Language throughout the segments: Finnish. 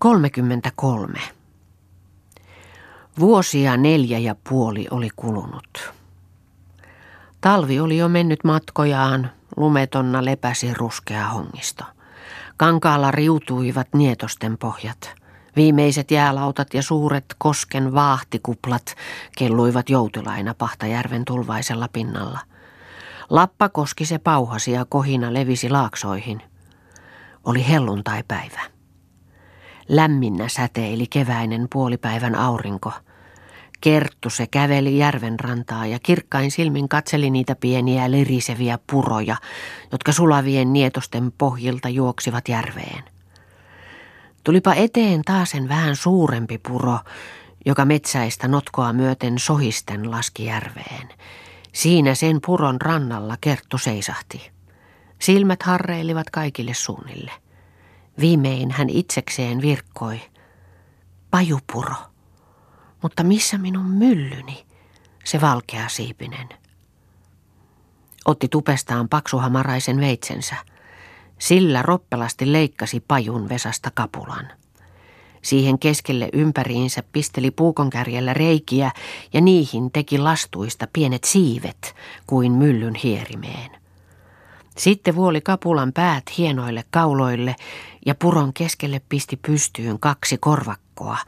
33. Vuosia neljä ja puoli oli kulunut. Talvi oli jo mennyt matkojaan, lumetonna lepäsi ruskea hongisto. Kankaalla riutuivat nietosten pohjat. Viimeiset jäälautat ja suuret kosken vaahtikuplat kelluivat joutilaina Pahtajärven tulvaisella pinnalla. Lappa koski se pauhasi ja kohina levisi laaksoihin. Oli helluntaipäivä. Lämminnä säteili keväinen puolipäivän aurinko. Kerttu se käveli järven rantaa ja kirkkain silmin katseli niitä pieniä liriseviä puroja, jotka sulavien nietosten pohjilta juoksivat järveen. Tulipa eteen taasen vähän suurempi puro, joka metsäistä notkoa myöten sohisten laski järveen. Siinä sen puron rannalla Kerttu seisahti. Silmät harreilivat kaikille suunnille. Viimein hän itsekseen virkkoi. Pajupuro. Mutta missä minun myllyni? Se valkea siipinen. Otti tupestaan paksuhamaraisen veitsensä. Sillä roppelasti leikkasi pajun vesasta kapulan. Siihen keskelle ympäriinsä pisteli puukonkärjellä reikiä ja niihin teki lastuista pienet siivet kuin myllyn hierimeen. Sitten vuoli kapulan päät hienoille kauloille ja puron keskelle pisti pystyyn kaksi korvakkoa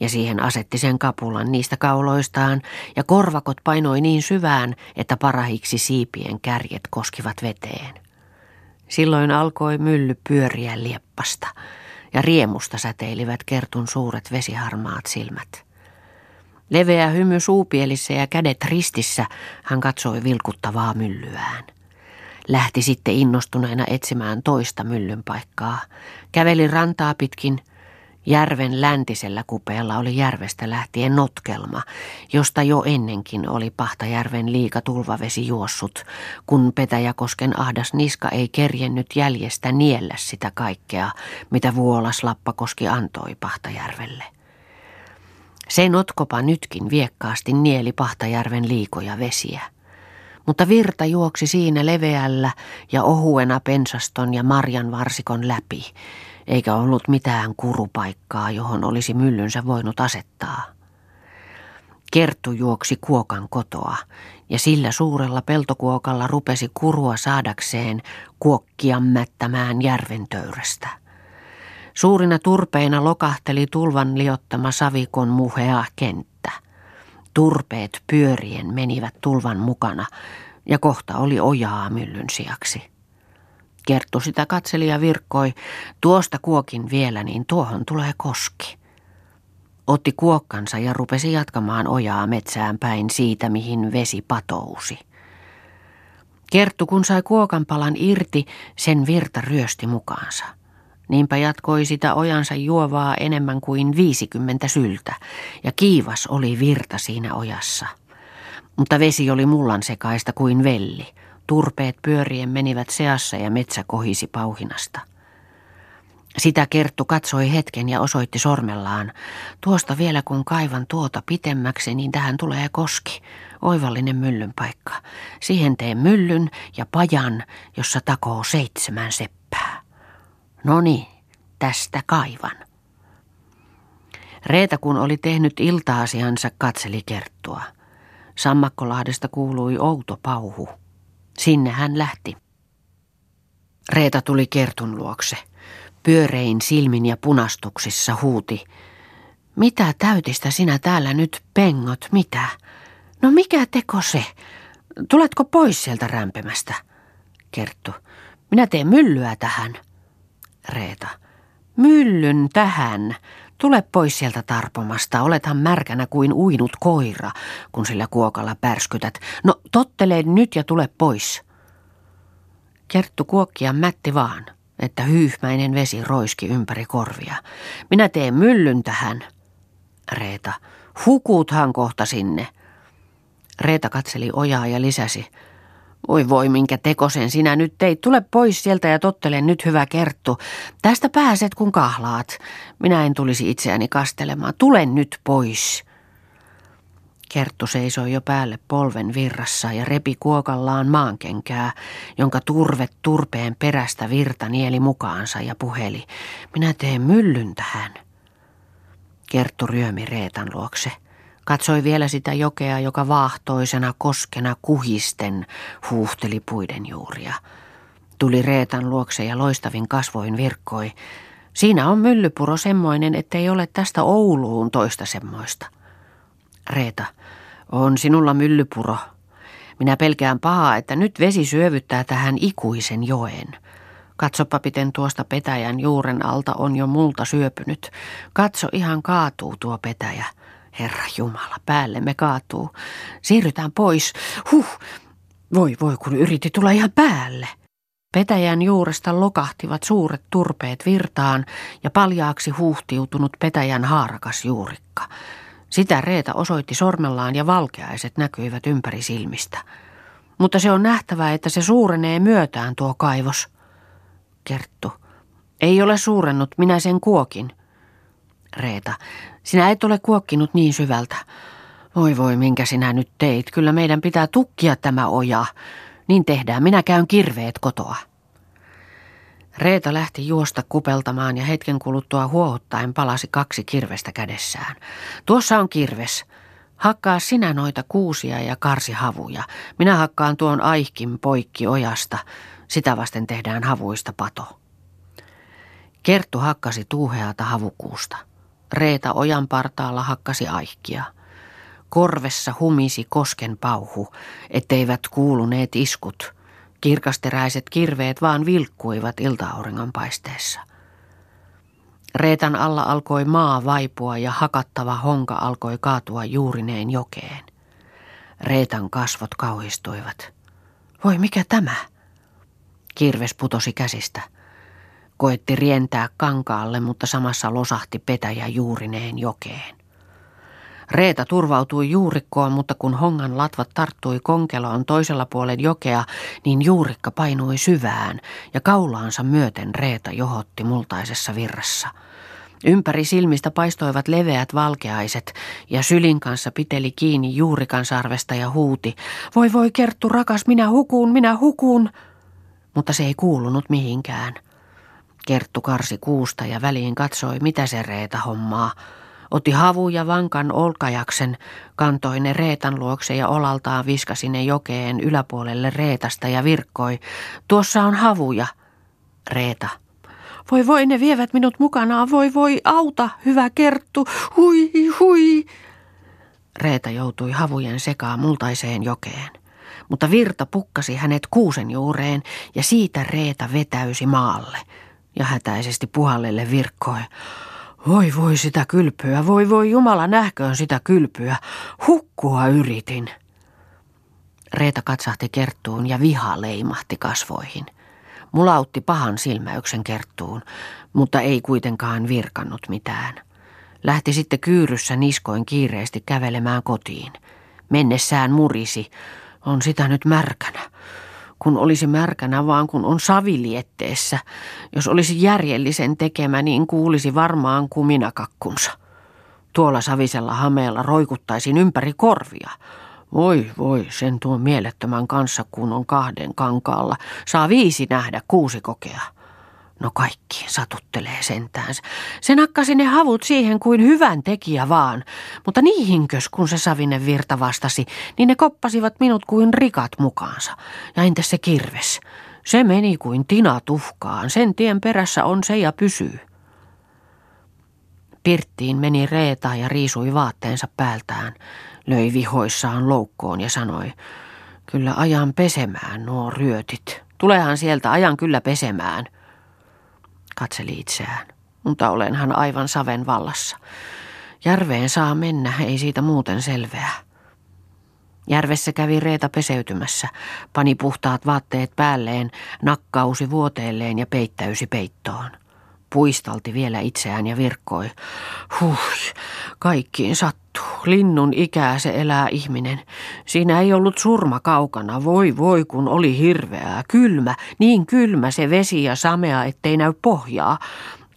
ja siihen asetti sen kapulan niistä kauloistaan ja korvakot painoi niin syvään, että parahiksi siipien kärjet koskivat veteen. Silloin alkoi mylly pyöriä lieppasta ja riemusta säteilivät kertun suuret vesiharmaat silmät. Leveä hymy suupielissä ja kädet ristissä hän katsoi vilkuttavaa myllyään. Lähti sitten innostuneena etsimään toista myllyn paikkaa. Käveli rantaa pitkin. Järven läntisellä kupeella oli järvestä lähtien notkelma, josta jo ennenkin oli Pahtajärven liika tulvavesi juossut, kun Petäjäkosken ahdas niska ei kerjennyt jäljestä niellä sitä kaikkea, mitä Vuolas Lappakoski antoi Pahtajärvelle. Se notkopa nytkin viekkaasti nieli Pahtajärven liikoja vesiä mutta virta juoksi siinä leveällä ja ohuena pensaston ja marjan varsikon läpi, eikä ollut mitään kurupaikkaa, johon olisi myllynsä voinut asettaa. Kerttu juoksi kuokan kotoa, ja sillä suurella peltokuokalla rupesi kurua saadakseen kuokkia mättämään järven töyrästä. Suurina turpeina lokahteli tulvan liottama savikon muhea kenttä. Turpeet pyörien menivät tulvan mukana ja kohta oli ojaa myllyn sijaksi. Kerttu sitä katseli ja virkkoi, tuosta kuokin vielä, niin tuohon tulee koski. Otti kuokkansa ja rupesi jatkamaan ojaa metsään päin siitä, mihin vesi patousi. Kerttu kun sai kuokan palan irti, sen virta ryösti mukaansa. Niinpä jatkoi sitä ojansa juovaa enemmän kuin viisikymmentä syltä, ja kiivas oli virta siinä ojassa. Mutta vesi oli mullan sekaista kuin velli. Turpeet pyörien menivät seassa ja metsä kohisi pauhinasta. Sitä Kerttu katsoi hetken ja osoitti sormellaan. Tuosta vielä kun kaivan tuota pitemmäksi, niin tähän tulee koski. Oivallinen myllyn paikka. Siihen teen myllyn ja pajan, jossa takoo seitsemän seppää. No niin, tästä kaivan. Reeta kun oli tehnyt ilta-asiansa, katseli Kerttua. Sammakkolahdesta kuului outo pauhu. Sinne hän lähti. Reeta tuli Kertun luokse. Pyörein silmin ja punastuksissa huuti. Mitä täytistä sinä täällä nyt pengot, mitä? No mikä teko se? Tuletko pois sieltä rämpemästä? Kerttu. Minä teen myllyä tähän. Reeta. Myllyn tähän. Tule pois sieltä tarpomasta, olethan märkänä kuin uinut koira, kun sillä kuokalla pärskytät. No tottele nyt ja tule pois. Kerttu kuokkia mätti vaan, että hyyhmäinen vesi roiski ympäri korvia. Minä teen myllyn tähän. Reeta, hukuthan kohta sinne. Reeta katseli ojaa ja lisäsi. Oi voi, minkä tekosen sinä nyt teit. Tule pois sieltä ja tottele nyt hyvä kerttu. Tästä pääset kun kahlaat. Minä en tulisi itseäni kastelemaan. Tule nyt pois. Kerttu seisoi jo päälle polven virrassa ja repi kuokallaan maankenkää, jonka turve turpeen perästä virta nieli mukaansa ja puheli. Minä teen myllyn tähän. Kerttu ryömi Reetan luokse. Katsoi vielä sitä jokea, joka vaahtoisena koskena kuhisten huuhteli puiden juuria. Tuli Reetan luokse ja loistavin kasvoin virkkoi. Siinä on myllypuro semmoinen, ettei ole tästä Ouluun toista semmoista. Reeta, on sinulla myllypuro. Minä pelkään pahaa, että nyt vesi syövyttää tähän ikuisen joen. Katsopa, miten tuosta petäjän juuren alta on jo multa syöpynyt. Katso, ihan kaatuu tuo petäjä. Herra Jumala, päällemme kaatuu. Siirrytään pois. Huh, voi voi, kun yritti tulla ihan päälle. Petäjän juuresta lokahtivat suuret turpeet virtaan ja paljaaksi huhtiutunut petäjän haarakas juurikka. Sitä Reeta osoitti sormellaan ja valkeaiset näkyivät ympäri silmistä. Mutta se on nähtävä, että se suurenee myötään tuo kaivos. Kerttu. Ei ole suurennut, minä sen kuokin. Reeta. Sinä et ole kuokkinut niin syvältä. Voi voi, minkä sinä nyt teit. Kyllä meidän pitää tukkia tämä oja. Niin tehdään, minä käyn kirveet kotoa. Reeta lähti juosta kupeltamaan ja hetken kuluttua huohottaen palasi kaksi kirvestä kädessään. Tuossa on kirves. Hakkaa sinä noita kuusia ja karsihavuja. Minä hakkaan tuon aihkin poikki ojasta. Sitä vasten tehdään havuista pato. Kerttu hakkasi tuuheata havukuusta. Reeta ojan partaalla hakkasi aihkia. Korvessa humisi kosken pauhu, etteivät kuuluneet iskut. Kirkasteräiset kirveet vaan vilkkuivat iltaauringon paisteessa. Reetan alla alkoi maa vaipua ja hakattava honka alkoi kaatua juurineen jokeen. Reetan kasvot kauhistuivat. Voi mikä tämä? Kirves putosi käsistä. Koetti rientää kankaalle, mutta samassa losahti petäjä juurineen jokeen. Reeta turvautui juurikkoon, mutta kun hongan latvat tarttui konkeloon toisella puolen jokea, niin juurikka painui syvään ja kaulaansa myöten Reeta johotti multaisessa virrassa. Ympäri silmistä paistoivat leveät valkeaiset ja sylin kanssa piteli kiinni juurikan sarvesta ja huuti. Voi voi Kerttu rakas, minä hukun, minä hukun. Mutta se ei kuulunut mihinkään. Kerttu karsi kuusta ja väliin katsoi, mitä se Reeta hommaa. Otti havuja vankan olkajaksen, kantoi ne Reetan luokse ja olaltaan viskasi ne jokeen yläpuolelle Reetasta ja virkkoi. Tuossa on havuja. Reeta. Voi voi, ne vievät minut mukanaan. Voi voi, auta, hyvä Kerttu. Hui, hui. Reeta joutui havujen sekaan multaiseen jokeen. Mutta virta pukkasi hänet kuusen juureen ja siitä Reeta vetäysi maalle ja hätäisesti puhallelle virkkoi. Voi voi sitä kylpyä, voi voi Jumala nähköön sitä kylpyä. Hukkua yritin. Reeta katsahti kerttuun ja viha leimahti kasvoihin. Mulautti pahan silmäyksen kerttuun, mutta ei kuitenkaan virkannut mitään. Lähti sitten kyyryssä niskoin kiireesti kävelemään kotiin. Mennessään murisi. On sitä nyt märkänä kun olisi märkänä, vaan kun on savilietteessä. Jos olisi järjellisen tekemä, niin kuulisi varmaan kuminakakkunsa. Tuolla savisella hameella roikuttaisin ympäri korvia. Voi voi, sen tuon mielettömän kanssa, kun on kahden kankaalla. Saa viisi nähdä, kuusi kokea. No kaikki satuttelee sentäänsä. Se nakkasi ne havut siihen kuin hyvän tekijä vaan, mutta niihinkös kun se savinen virta vastasi, niin ne koppasivat minut kuin rikat mukaansa. Ja entäs se kirves? Se meni kuin tina tuhkaan, sen tien perässä on se ja pysyy. Pirttiin meni Reeta ja riisui vaatteensa päältään, löi vihoissaan loukkoon ja sanoi, kyllä ajan pesemään nuo ryötit. Tulehan sieltä ajan kyllä pesemään – katseli itseään, mutta olenhan aivan saven vallassa. Järveen saa mennä, ei siitä muuten selveä. Järvessä kävi Reeta peseytymässä, pani puhtaat vaatteet päälleen, nakkausi vuoteelleen ja peittäysi peittoon. Puistalti vielä itseään ja virkkoi. Huh, kaikkiin sattuu. Linnun ikää se elää ihminen. Siinä ei ollut surma kaukana. Voi voi, kun oli hirveää. Kylmä, niin kylmä se vesi ja samea, ettei näy pohjaa.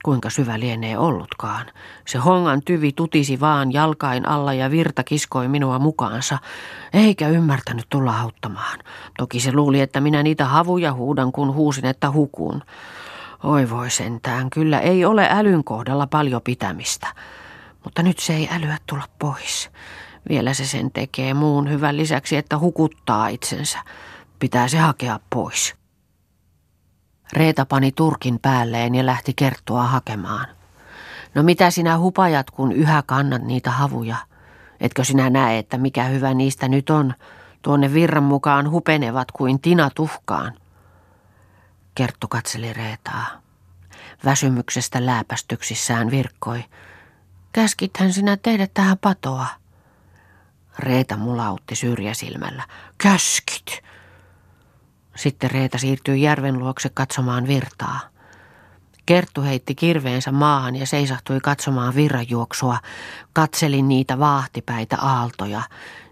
Kuinka syvä lienee ollutkaan. Se hongan tyvi tutisi vaan jalkain alla ja virta kiskoi minua mukaansa. Eikä ymmärtänyt tulla auttamaan. Toki se luuli, että minä niitä havuja huudan, kun huusin, että hukun. Oi voi sentään, kyllä ei ole älyn kohdalla paljon pitämistä. Mutta nyt se ei älyä tulla pois. Vielä se sen tekee muun hyvän lisäksi, että hukuttaa itsensä. Pitää se hakea pois. Reeta pani turkin päälleen ja lähti kerttua hakemaan. No mitä sinä hupajat, kun yhä kannat niitä havuja? Etkö sinä näe, että mikä hyvä niistä nyt on? Tuonne virran mukaan hupenevat kuin tina tuhkaan. Kerttu katseli Reetaa. Väsymyksestä lääpästyksissään virkkoi. Käskithän sinä tehdä tähän patoa. Reeta mulautti syrjäsilmällä. Käskit! Sitten Reeta siirtyi järven luokse katsomaan virtaa. Kerttu heitti kirveensä maahan ja seisahtui katsomaan virrajuoksua. Katseli niitä vaahtipäitä aaltoja,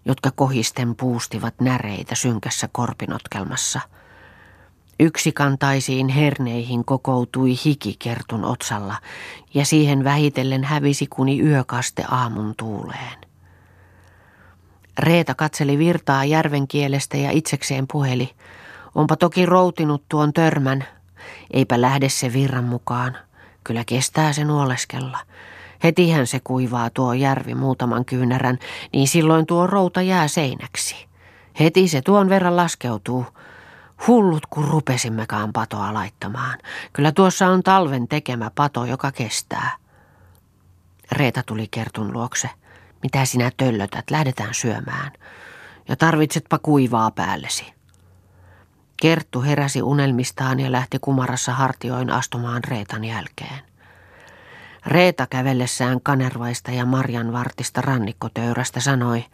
jotka kohisten puustivat näreitä synkässä korpinotkelmassa. Yksikantaisiin herneihin kokoutui hiki kertun otsalla ja siihen vähitellen hävisi kuni yökaste aamun tuuleen. Reeta katseli virtaa järven kielestä ja itsekseen puheli. Onpa toki routinut tuon törmän. Eipä lähde se virran mukaan. Kyllä kestää sen nuoleskella. Hetihän se kuivaa tuo järvi muutaman kyynärän, niin silloin tuo routa jää seinäksi. Heti se tuon verran laskeutuu. Hullut kun rupesimmekaan patoa laittamaan. Kyllä tuossa on talven tekemä pato, joka kestää. Reeta tuli Kertun luokse. Mitä sinä töllötät, lähdetään syömään. Ja tarvitsetpa kuivaa päällesi. Kerttu heräsi unelmistaan ja lähti kumarassa hartioin astumaan Reetan jälkeen. Reeta kävellessään kanervaista ja Marjan vartista rannikkotöyrästä sanoi,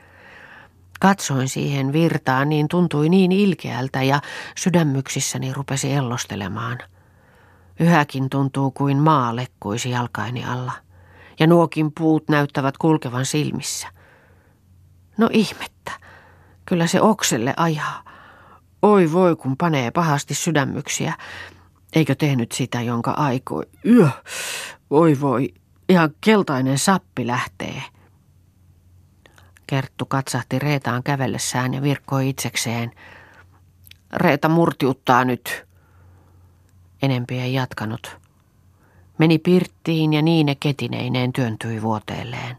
Katsoin siihen virtaan, niin tuntui niin ilkeältä ja sydämyksissäni rupesi ellostelemaan. Yhäkin tuntuu kuin maa lekkuisi jalkaini alla ja nuokin puut näyttävät kulkevan silmissä. No ihmettä, kyllä se okselle ajaa. Oi voi, kun panee pahasti sydämyksiä. Eikö tehnyt sitä, jonka aikoi? Yö, voi voi, ihan keltainen sappi lähtee. Kerttu katsahti Reetaan kävellessään ja virkkoi itsekseen. Reeta murtiuttaa nyt. Enempi ei jatkanut. Meni pirttiin ja Niine ketineineen työntyi vuoteelleen.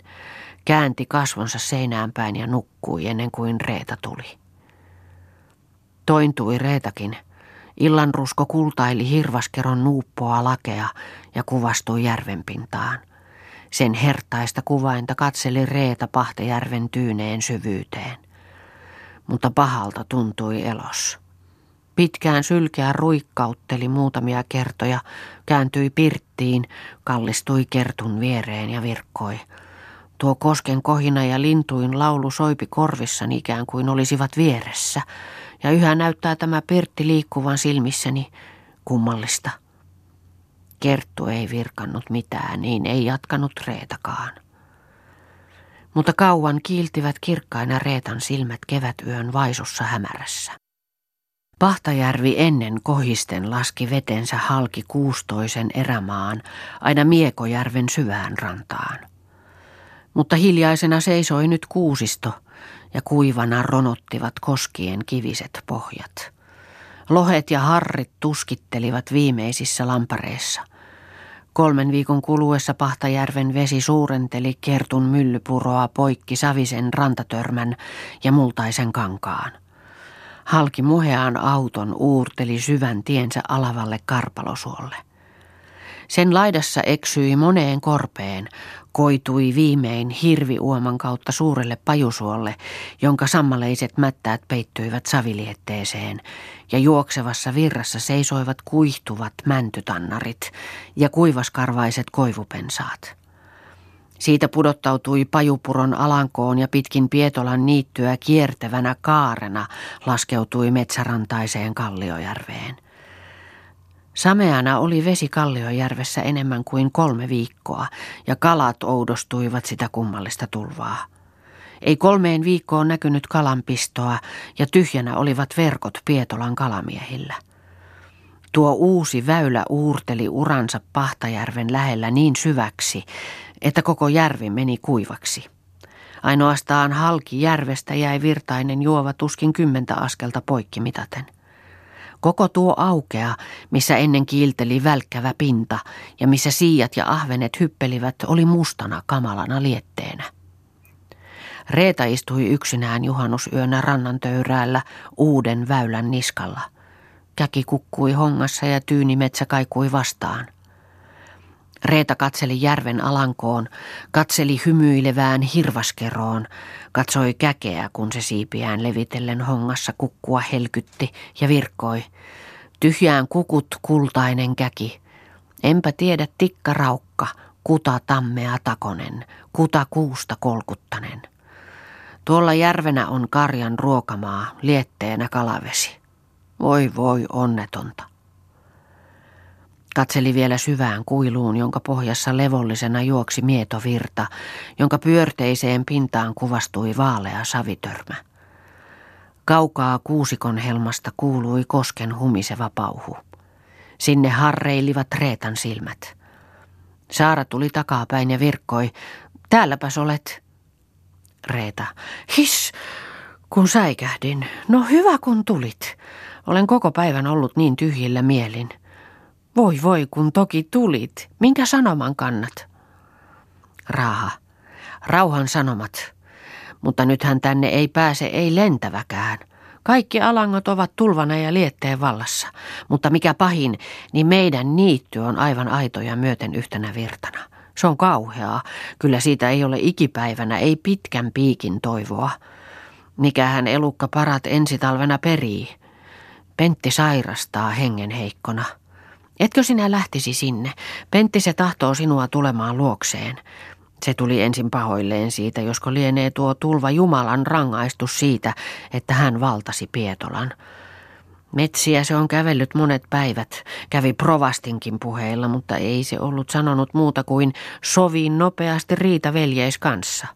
Käänti kasvonsa seinään päin ja nukkui ennen kuin Reeta tuli. Tointui Reetakin. Illanrusko kultaili hirvaskeron nuuppoa lakea ja kuvastui järvenpintaan. Sen hertaista kuvainta katseli Reeta Pahtejärven tyyneen syvyyteen. Mutta pahalta tuntui elos. Pitkään sylkeä ruikkautteli muutamia kertoja, kääntyi pirttiin, kallistui kertun viereen ja virkkoi. Tuo kosken kohina ja lintuin laulu soipi korvissani ikään kuin olisivat vieressä, ja yhä näyttää tämä pirtti liikkuvan silmissäni kummallista. Kerttu ei virkannut mitään, niin ei jatkanut Reetakaan. Mutta kauan kiiltivät kirkkaina Reetan silmät kevätyön vaisussa hämärässä. Pahtajärvi ennen kohisten laski vetensä halki kuustoisen erämaan aina Miekojärven syvään rantaan. Mutta hiljaisena seisoi nyt kuusisto ja kuivana ronottivat koskien kiviset pohjat. Lohet ja harrit tuskittelivat viimeisissä lampareissa. Kolmen viikon kuluessa Pahtajärven vesi suurenteli kertun myllypuroa poikki Savisen rantatörmän ja multaisen kankaan. Halki muheaan auton uurteli syvän tiensä alavalle karpalosuolle. Sen laidassa eksyi moneen korpeen, koitui viimein hirviuoman kautta suurelle pajusuolle, jonka sammaleiset mättäät peittyivät savilietteeseen, ja juoksevassa virrassa seisoivat kuihtuvat mäntytannarit ja kuivaskarvaiset koivupensaat. Siitä pudottautui pajupuron alankoon ja pitkin Pietolan niittyä kiertävänä kaarena laskeutui metsärantaiseen Kalliojärveen. Sameana oli vesi Kalliojärvessä enemmän kuin kolme viikkoa ja kalat oudostuivat sitä kummallista tulvaa. Ei kolmeen viikkoon näkynyt kalanpistoa ja tyhjänä olivat verkot Pietolan kalamiehillä. Tuo uusi väylä uurteli uransa Pahtajärven lähellä niin syväksi, että koko järvi meni kuivaksi. Ainoastaan halki järvestä jäi virtainen juova tuskin kymmentä askelta poikki mitaten. Koko tuo aukea, missä ennen kiilteli välkkävä pinta ja missä siijat ja ahvenet hyppelivät, oli mustana kamalana lietteenä. Reeta istui yksinään juhannusyönä rannan töyräällä uuden väylän niskalla. Käki kukkui hongassa ja tyynimetsä kaikui vastaan. Reeta katseli järven alankoon, katseli hymyilevään hirvaskeroon, katsoi käkeä, kun se siipiään levitellen hongassa kukkua helkytti ja virkkoi. Tyhjään kukut kultainen käki. Enpä tiedä tikka raukka, kuta tammea takonen, kuta kuusta kolkuttanen. Tuolla järvenä on karjan ruokamaa, lietteenä kalavesi. Voi voi onnetonta. Katseli vielä syvään kuiluun, jonka pohjassa levollisena juoksi mietovirta, jonka pyörteiseen pintaan kuvastui vaalea savitörmä. Kaukaa kuusikon helmasta kuului kosken humiseva pauhu. Sinne harreilivat Reetan silmät. Saara tuli takapäin ja virkkoi, täälläpäs olet. Reeta, his, kun säikähdin. No hyvä kun tulit. Olen koko päivän ollut niin tyhjillä mielin. Voi voi, kun toki tulit. Minkä sanoman kannat? Raaha. Rauhan sanomat. Mutta nythän tänne ei pääse ei lentäväkään. Kaikki alangot ovat tulvana ja lietteen vallassa. Mutta mikä pahin, niin meidän niitty on aivan aitoja myöten yhtenä virtana. Se on kauheaa. Kyllä siitä ei ole ikipäivänä, ei pitkän piikin toivoa. Mikähän elukka parat ensi talvena perii. Pentti sairastaa hengenheikkona. Etkö sinä lähtisi sinne? Pentti se tahtoo sinua tulemaan luokseen. Se tuli ensin pahoilleen siitä, josko lienee tuo tulva Jumalan rangaistus siitä, että hän valtasi Pietolan. Metsiä se on kävellyt monet päivät, kävi provastinkin puheilla, mutta ei se ollut sanonut muuta kuin soviin nopeasti Riita veljeis kanssa.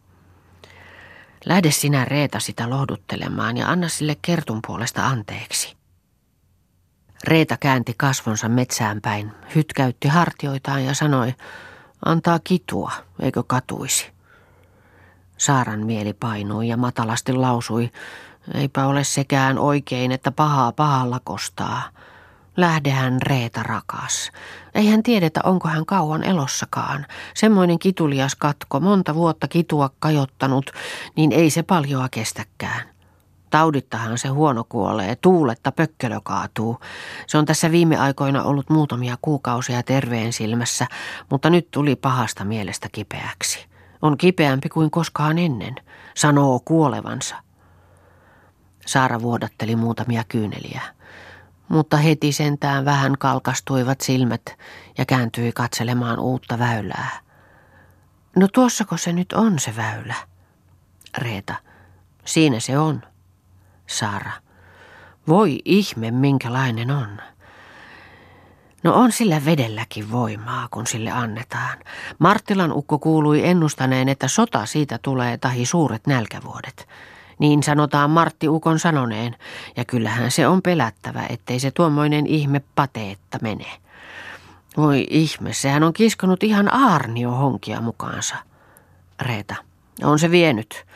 Lähde sinä Reeta sitä lohduttelemaan ja anna sille kertun puolesta anteeksi. Reeta käänti kasvonsa metsään päin, hytkäytti hartioitaan ja sanoi, antaa kitua, eikö katuisi. Saaran mieli painui ja matalasti lausui, eipä ole sekään oikein, että pahaa pahalla kostaa. Lähdehän Reeta rakas. Ei hän tiedetä, onko hän kauan elossakaan. Semmoinen kitulias katko, monta vuotta kitua kajottanut, niin ei se paljoa kestäkään. Taudittahan se huono kuolee, tuuletta pökkelö kaatuu. Se on tässä viime aikoina ollut muutamia kuukausia terveen silmässä, mutta nyt tuli pahasta mielestä kipeäksi. On kipeämpi kuin koskaan ennen, sanoo kuolevansa. Saara vuodatteli muutamia kyyneliä, mutta heti sentään vähän kalkastuivat silmät ja kääntyi katselemaan uutta väylää. No tuossako se nyt on se väylä? Reeta, siinä se on. Saara. Voi ihme, minkälainen on. No on sillä vedelläkin voimaa, kun sille annetaan. Marttilan ukko kuului ennustaneen, että sota siitä tulee tahi suuret nälkävuodet. Niin sanotaan Martti Ukon sanoneen, ja kyllähän se on pelättävä, ettei se tuommoinen ihme pateetta mene. Voi ihme, sehän on kiskonut ihan aarnio honkia mukaansa. Reeta, on se vienyt.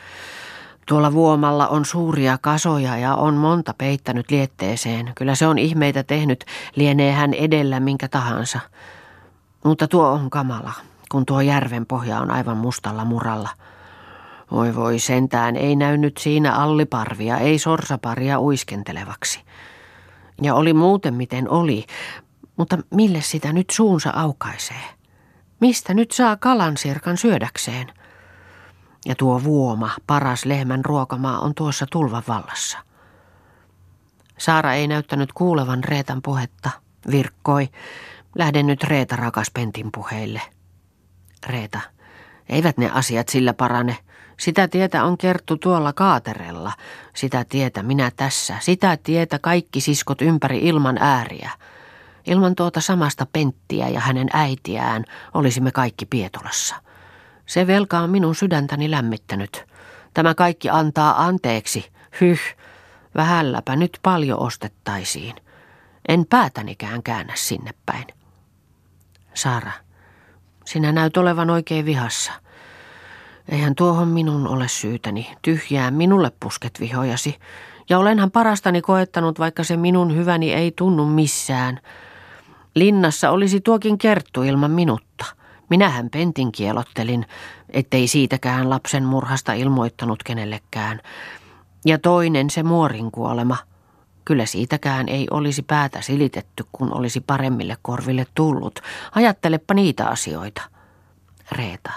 Tuolla vuomalla on suuria kasoja ja on monta peittänyt lietteeseen. Kyllä se on ihmeitä tehnyt, lienee hän edellä minkä tahansa. Mutta tuo on kamala, kun tuo järven pohja on aivan mustalla muralla. Voi voi sentään, ei näy nyt siinä alliparvia, ei sorsaparia uiskentelevaksi. Ja oli muuten miten oli, mutta mille sitä nyt suunsa aukaisee? Mistä nyt saa kalansirkan syödäkseen? Ja tuo vuoma, paras lehmän ruokamaa, on tuossa tulvan vallassa. Saara ei näyttänyt kuulevan Reetan puhetta. Virkkoi. Lähden nyt Reeta rakas Pentin puheille. Reeta. Eivät ne asiat sillä parane. Sitä tietä on kerttu tuolla kaaterella. Sitä tietä minä tässä. Sitä tietä kaikki siskot ympäri ilman ääriä. Ilman tuota samasta penttiä ja hänen äitiään olisimme kaikki Pietolassa. Se velka on minun sydäntäni lämmittänyt. Tämä kaikki antaa anteeksi. Hyh, vähälläpä nyt paljon ostettaisiin. En päätänikään käännä sinne päin. Saara, sinä näyt olevan oikein vihassa. Eihän tuohon minun ole syytäni. Tyhjää minulle pusket vihojasi. Ja olenhan parastani koettanut, vaikka se minun hyväni ei tunnu missään. Linnassa olisi tuokin kerttu ilman minutta. Minähän pentin kielottelin, ettei siitäkään lapsen murhasta ilmoittanut kenellekään. Ja toinen se muorin kuolema. Kyllä siitäkään ei olisi päätä silitetty, kun olisi paremmille korville tullut. Ajattelepa niitä asioita. Reeta.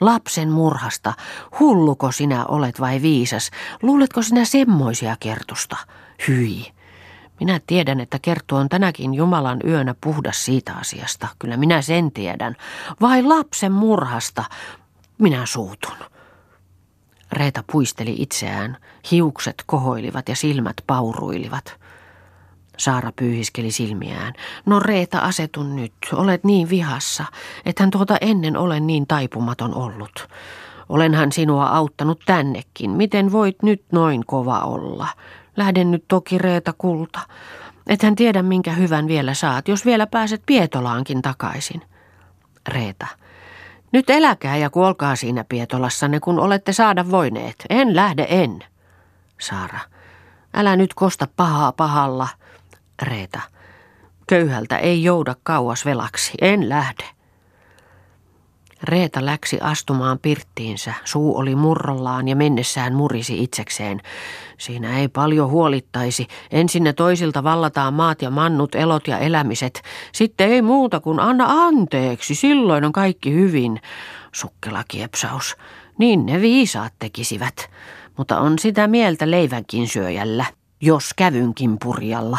Lapsen murhasta. Hulluko sinä olet vai viisas? Luuletko sinä semmoisia kertusta? Hyi. Minä tiedän, että Kerttu on tänäkin Jumalan yönä puhdas siitä asiasta. Kyllä minä sen tiedän. Vai lapsen murhasta? Minä suutun. Reeta puisteli itseään. Hiukset kohoilivat ja silmät pauruilivat. Saara pyyhiskeli silmiään. No Reeta, asetun nyt. Olet niin vihassa, ethän tuota ennen ole niin taipumaton ollut. Olenhan sinua auttanut tännekin. Miten voit nyt noin kova olla? Lähden nyt toki Reeta kulta. Ethän tiedä minkä hyvän vielä saat, jos vielä pääset Pietolaankin takaisin. Reeta. Nyt eläkää ja kuolkaa siinä Pietolassanne, kun olette saada voineet. En lähde, en. Saara. Älä nyt kosta pahaa pahalla. Reeta. Köyhältä ei jouda kauas velaksi. En lähde. Reeta läksi astumaan pirttiinsä. Suu oli murrollaan ja mennessään murisi itsekseen. Siinä ei paljon huolittaisi. Ensin ne toisilta vallataan maat ja mannut, elot ja elämiset. Sitten ei muuta kuin anna anteeksi, silloin on kaikki hyvin. Sukkela kiepsaus. Niin ne viisaat tekisivät. Mutta on sitä mieltä leivänkin syöjällä, jos kävynkin purjalla.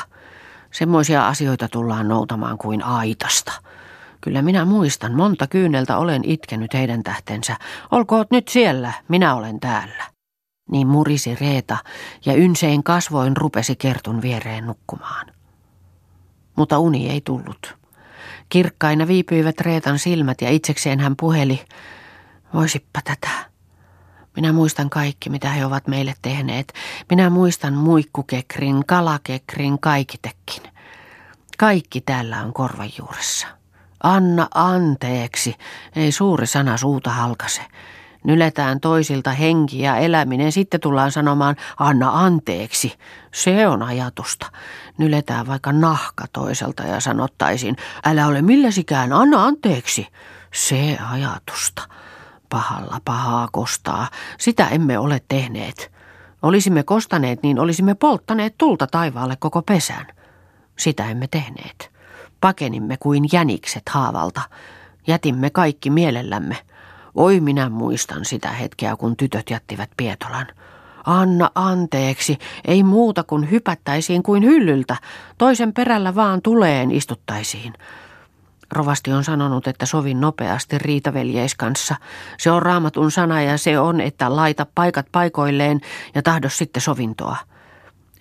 Semmoisia asioita tullaan noutamaan kuin aitasta. Kyllä minä muistan, monta kyyneltä olen itkenyt heidän tähtensä. Olkoot nyt siellä, minä olen täällä. Niin murisi Reeta ja ynsein kasvoin rupesi kertun viereen nukkumaan. Mutta uni ei tullut. Kirkkaina viipyivät Reetan silmät ja itsekseen hän puheli, voisippa tätä. Minä muistan kaikki, mitä he ovat meille tehneet. Minä muistan muikkukekrin, kalakekrin, kaikitekin. Kaikki täällä on korvajuuressa. Anna anteeksi, ei suuri sana suuta halkase. Nyletään toisilta henki ja eläminen, sitten tullaan sanomaan anna anteeksi. Se on ajatusta. Nyletään vaikka nahka toiselta ja sanottaisiin älä ole milläsikään, anna anteeksi. Se ajatusta. Pahalla pahaa kostaa. Sitä emme ole tehneet. Olisimme kostaneet, niin olisimme polttaneet tulta taivaalle koko pesän. Sitä emme tehneet. Pakenimme kuin jänikset haavalta. Jätimme kaikki mielellämme. Oi minä muistan sitä hetkeä, kun tytöt jättivät Pietolan. Anna anteeksi, ei muuta kuin hypättäisiin kuin hyllyltä. Toisen perällä vaan tuleen istuttaisiin. Rovasti on sanonut, että sovin nopeasti riitaveljeis kanssa. Se on raamatun sana ja se on, että laita paikat paikoilleen ja tahdo sitten sovintoa.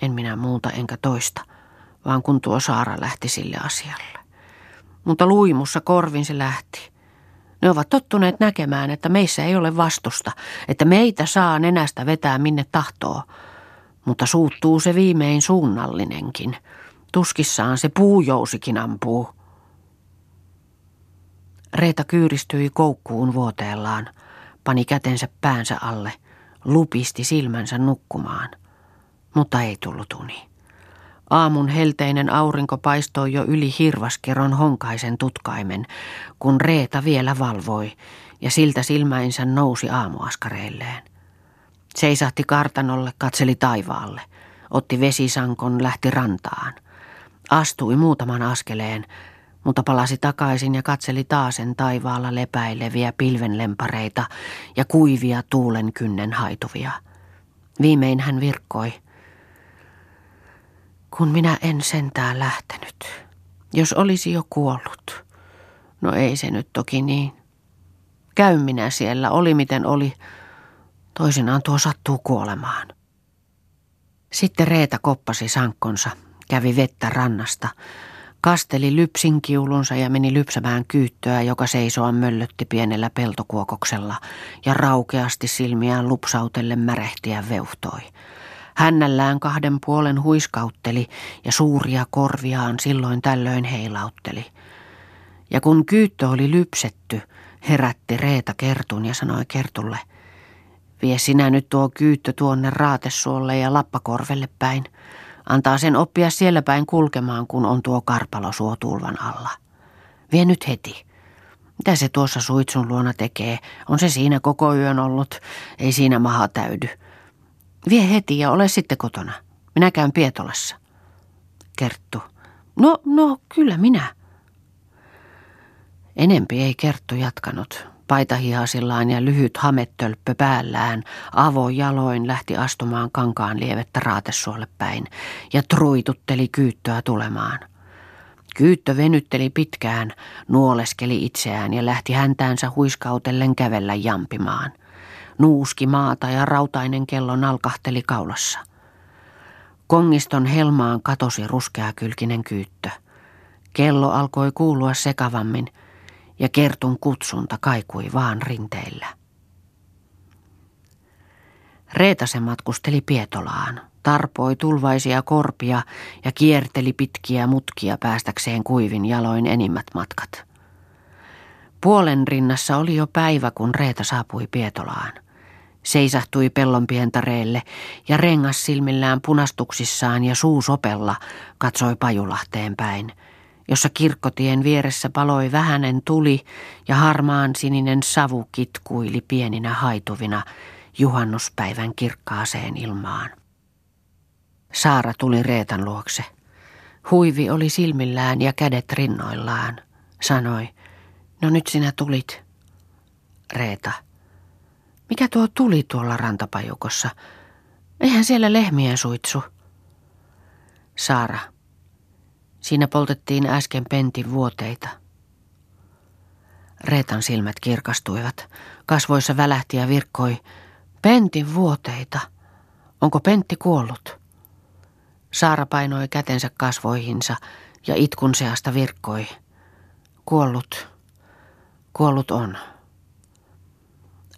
En minä muuta enkä toista, vaan kun tuo Saara lähti sille asialle. Mutta luimussa korvin se lähti. Ne ovat tottuneet näkemään, että meissä ei ole vastusta, että meitä saa nenästä vetää minne tahtoo. Mutta suuttuu se viimein suunnallinenkin. Tuskissaan se puujousikin ampuu. Reeta kyyristyi koukkuun vuoteellaan, pani kätensä päänsä alle, lupisti silmänsä nukkumaan, mutta ei tullut uni. Aamun helteinen aurinko paistoi jo yli hirvaskeron honkaisen tutkaimen, kun Reeta vielä valvoi, ja siltä silmäinsä nousi aamuaskareilleen. Seisahti kartanolle, katseli taivaalle, otti vesisankon, lähti rantaan. Astui muutaman askeleen, mutta palasi takaisin ja katseli taasen taivaalla lepäileviä pilvenlempareita ja kuivia tuulen kynnen haituvia. Viimein hän virkkoi. Kun minä en sentään lähtenyt. Jos olisi jo kuollut. No ei se nyt toki niin. Käy minä siellä, oli miten oli. Toisinaan tuo sattuu kuolemaan. Sitten Reeta koppasi sankkonsa, kävi vettä rannasta, Kasteli lypsin kiulunsa ja meni lypsämään kyyttöä, joka seisoa möllötti pienellä peltokuokoksella ja raukeasti silmiään lupsautelle märehtiä veuhtoi. Hännällään kahden puolen huiskautteli ja suuria korviaan silloin tällöin heilautteli. Ja kun kyyttö oli lypsetty, herätti Reeta Kertun ja sanoi Kertulle, Vie sinä nyt tuo kyyttö tuonne raatesuolle ja lappakorvelle päin. Antaa sen oppia siellä päin kulkemaan, kun on tuo karpalo suotulvan alla. Vie nyt heti. Mitä se tuossa suitsun luona tekee? On se siinä koko yön ollut. Ei siinä maha täydy. Vie heti ja ole sitten kotona. Minä käyn Pietolassa. Kerttu. No, no, kyllä minä. Enempi ei Kerttu jatkanut. Paitahihasillaan ja lyhyt hamettölppö päällään avojaloin lähti astumaan kankaan lievettä raatesuolle päin ja truitutteli kyyttöä tulemaan. Kyyttö venytteli pitkään, nuoleskeli itseään ja lähti häntäänsä huiskautellen kävellä jampimaan. Nuuski maata ja rautainen kello nalkahteli kaulassa. Kongiston helmaan katosi ruskeakylkinen kyyttö. Kello alkoi kuulua sekavammin ja Kertun kutsunta kaikui vaan rinteillä. Reeta se matkusteli Pietolaan, tarpoi tulvaisia korpia ja kierteli pitkiä mutkia päästäkseen kuivin jaloin enimmät matkat. Puolen rinnassa oli jo päivä, kun Reeta saapui Pietolaan. Seisahtui pellon pientareelle ja rengas silmillään punastuksissaan ja suusopella katsoi Pajulahteen päin – jossa kirkkotien vieressä paloi vähänen tuli ja harmaan sininen savu kitkuili pieninä haituvina juhannuspäivän kirkkaaseen ilmaan. Saara tuli Reetan luokse. Huivi oli silmillään ja kädet rinnoillaan. Sanoi, no nyt sinä tulit. Reeta, mikä tuo tuli tuolla rantapajukossa? Eihän siellä lehmien suitsu. Saara, Siinä poltettiin äsken pentin vuoteita. Reetan silmät kirkastuivat. Kasvoissa välähti ja virkkoi. Pentin vuoteita. Onko Pentti kuollut? Saara painoi kätensä kasvoihinsa ja itkun seasta virkkoi. Kuollut. Kuollut on.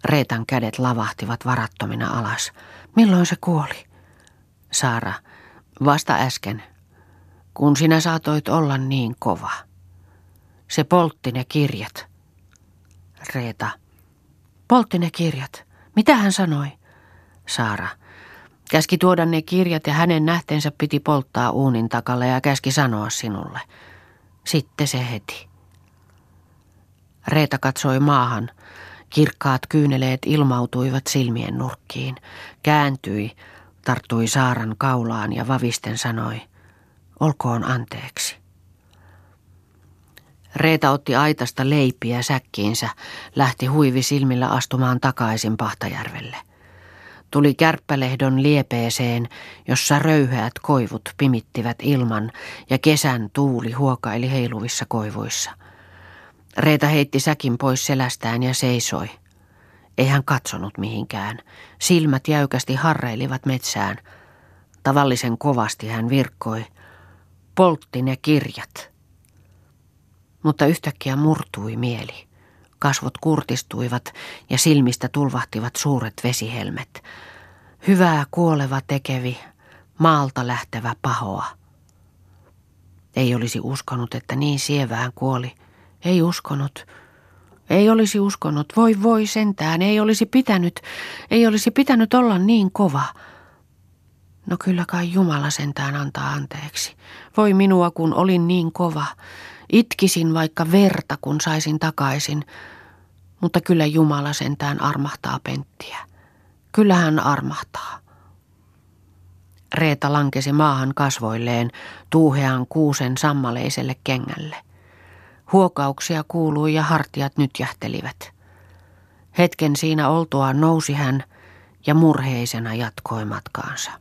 Reetan kädet lavahtivat varattomina alas. Milloin se kuoli? Saara, vasta äsken kun sinä saatoit olla niin kova. Se poltti ne kirjat. Reeta. Poltti ne kirjat. Mitä hän sanoi? Saara. Käski tuoda ne kirjat ja hänen nähteensä piti polttaa uunin takalle ja käski sanoa sinulle. Sitten se heti. Reeta katsoi maahan. Kirkkaat kyyneleet ilmautuivat silmien nurkkiin. Kääntyi, tarttui Saaran kaulaan ja vavisten sanoi – olkoon anteeksi. Reeta otti aitasta leipiä säkkiinsä, lähti huivi silmillä astumaan takaisin Pahtajärvelle. Tuli kärppälehdon liepeeseen, jossa röyheät koivut pimittivät ilman ja kesän tuuli huokaili heiluvissa koivuissa. Reeta heitti säkin pois selästään ja seisoi. Ei hän katsonut mihinkään. Silmät jäykästi harreilivat metsään. Tavallisen kovasti hän virkkoi – poltti ne kirjat. Mutta yhtäkkiä murtui mieli. Kasvot kurtistuivat ja silmistä tulvahtivat suuret vesihelmet. Hyvää kuoleva tekevi, maalta lähtevä pahoa. Ei olisi uskonut, että niin sievään kuoli. Ei uskonut. Ei olisi uskonut. Voi voi sentään. Ei olisi pitänyt. Ei olisi pitänyt olla niin kova. No kyllä kai Jumala sentään antaa anteeksi. Voi minua, kun olin niin kova. Itkisin vaikka verta, kun saisin takaisin. Mutta kyllä Jumala sentään armahtaa penttiä. Kyllä hän armahtaa. Reeta lankesi maahan kasvoilleen tuuhean kuusen sammaleiselle kengälle. Huokauksia kuului ja hartiat nyt jähtelivät. Hetken siinä oltua nousi hän ja murheisena jatkoi matkaansa.